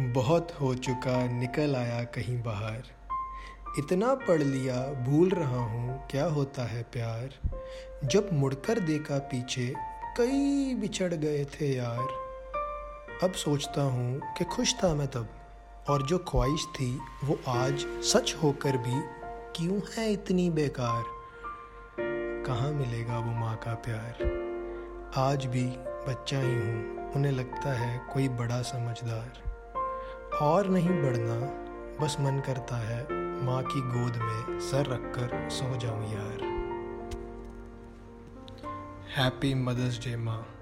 बहुत हो चुका, निकल आया कहीं बाहर। इतना पढ़ लिया, भूल रहा हूँ, क्या होता है प्यार? जब मुड़कर देखा पीछे, कई बिछड़ गए थे यार। अब सोचता हूँ कि खुश था मैं तब, और जो ख्वाहिश थी, वो आज सच होकर भी क्यों है इतनी बेकार? कहाँ मिलेगा वो माँ का प्यार? आज भी बच्चा ही हूँ, उन्हें लगता है कोई बड़ा समझदार। और नहीं बढ़ना, बस मन करता है माँ की गोद में सर रखकर सो जाऊँ यार। हैप्पी मदर्स डे माँ।